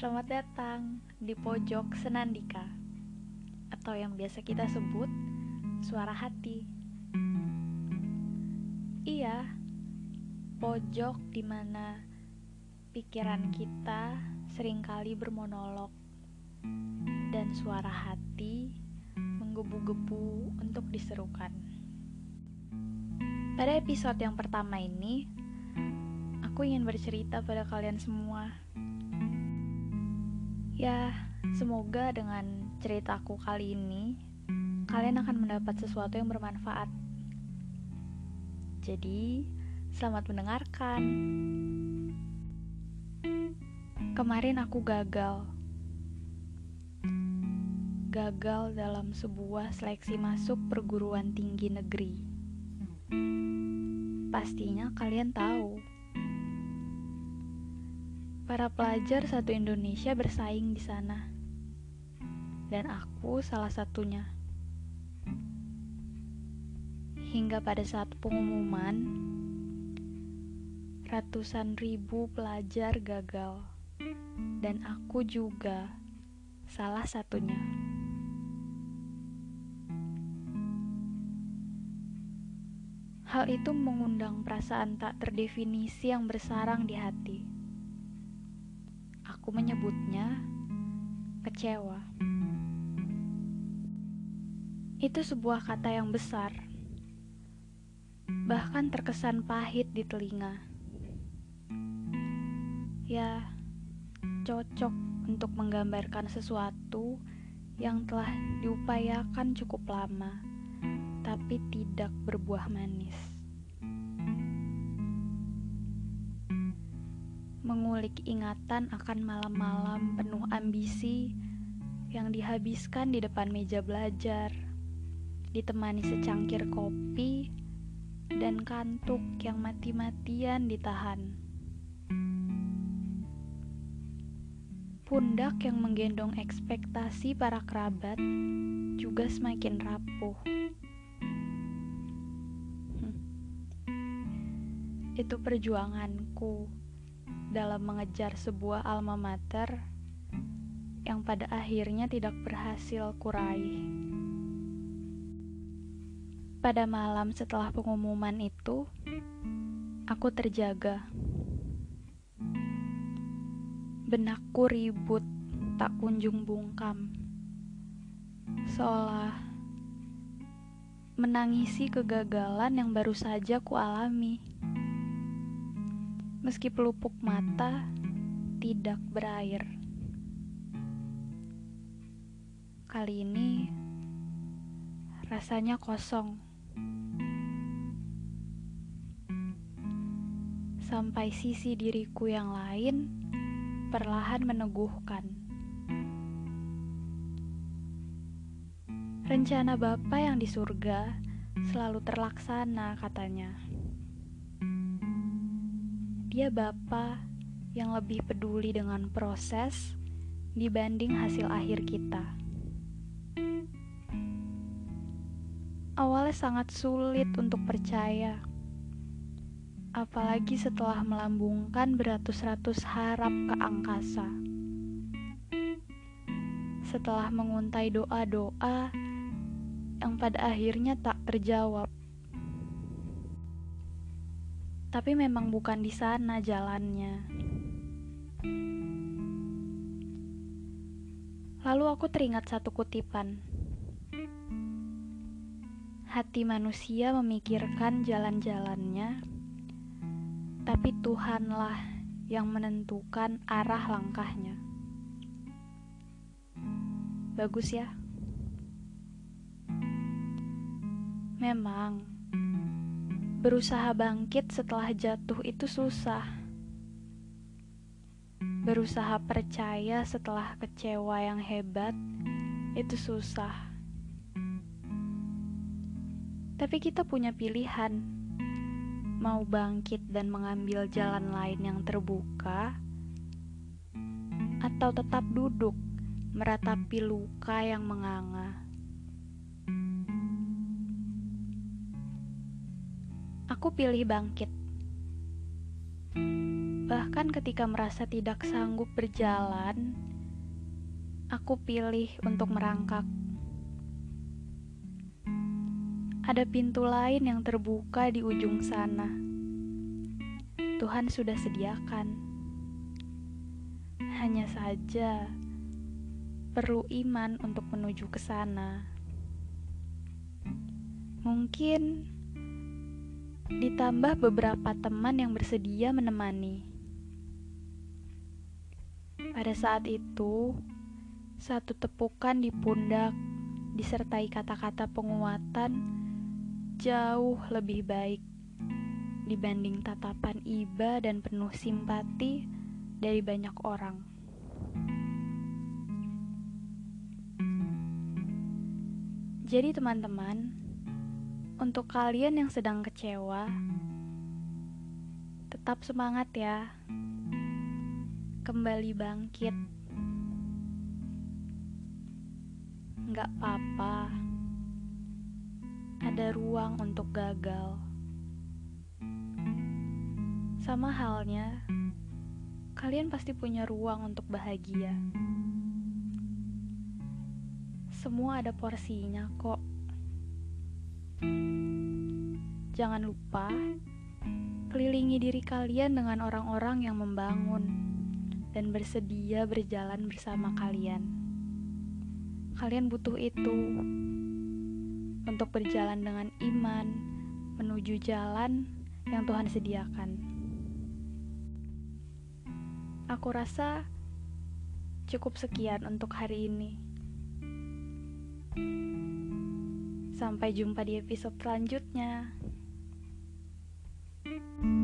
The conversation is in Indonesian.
Selamat datang di pojok Senandika atau yang biasa kita sebut suara hati. Iya, pojok di mana pikiran kita sering kali bermonolog dan suara hati menggebu-gebu untuk diserukan. Pada episode yang pertama ini, aku ingin bercerita pada kalian semua. Ya, semoga dengan ceritaku kali ini kalian akan mendapat sesuatu yang bermanfaat. Jadi, selamat mendengarkan. Kemarin aku gagal. Gagal dalam sebuah seleksi masuk perguruan tinggi negeri. Pastinya kalian tahu Para pelajar satu Indonesia bersaing di sana. Dan aku salah satunya. Hingga pada saat pengumuman, ratusan ribu pelajar gagal. Dan aku juga salah satunya. Hal itu mengundang perasaan tak terdefinisi yang bersarang di hati aku menyebutnya kecewa. Itu sebuah kata yang besar, bahkan terkesan pahit di telinga. Ya, cocok untuk menggambarkan sesuatu yang telah diupayakan cukup lama, tapi tidak berbuah manis. Mengulik ingatan akan malam-malam penuh ambisi yang dihabiskan di depan meja belajar, ditemani secangkir kopi dan kantuk yang mati-matian ditahan. Pundak yang menggendong ekspektasi para kerabat juga semakin rapuh. Itu perjuanganku dalam mengejar sebuah alma mater yang pada akhirnya tidak berhasil kurai. Pada malam setelah pengumuman itu, aku terjaga. Benakku ribut, tak kunjung bungkam. Seolah menangisi kegagalan yang baru saja kualami. alami meski pelupuk mata tidak berair. Kali ini rasanya kosong. Sampai sisi diriku yang lain perlahan meneguhkan. Rencana Bapa yang di surga selalu terlaksana katanya. Dia Bapa yang lebih peduli dengan proses dibanding hasil akhir kita. Awalnya sangat sulit untuk percaya, apalagi setelah melambungkan beratus-ratus harap ke angkasa. Setelah menguntai doa-doa yang pada akhirnya tak terjawab. Tapi memang bukan di sana jalannya. Lalu aku teringat satu kutipan. Hati manusia memikirkan jalan-jalannya, tapi Tuhanlah yang menentukan arah langkahnya. Bagus ya? Memang Berusaha bangkit setelah jatuh itu susah. Berusaha percaya setelah kecewa yang hebat itu susah. Tapi kita punya pilihan, mau bangkit dan mengambil jalan lain yang terbuka, atau tetap duduk meratapi luka yang menganga. Aku pilih bangkit. Bahkan ketika merasa tidak sanggup berjalan, aku pilih untuk merangkak. Ada pintu lain yang terbuka di ujung sana. Tuhan sudah sediakan. Hanya saja perlu iman untuk menuju ke sana. Mungkin ditambah beberapa teman yang bersedia menemani. Pada saat itu, satu tepukan di pundak disertai kata-kata penguatan jauh lebih baik dibanding tatapan iba dan penuh simpati dari banyak orang. Jadi, teman-teman, untuk kalian yang sedang kecewa, tetap semangat ya. Kembali bangkit. Gak apa-apa. Ada ruang untuk gagal. Sama halnya, kalian pasti punya ruang untuk bahagia. Semua ada porsinya kok. Jangan lupa kelilingi diri kalian dengan orang-orang yang membangun dan bersedia berjalan bersama kalian. Kalian butuh itu untuk berjalan dengan iman menuju jalan yang Tuhan sediakan. Aku rasa cukup sekian untuk hari ini. Sampai jumpa di episode selanjutnya. thank you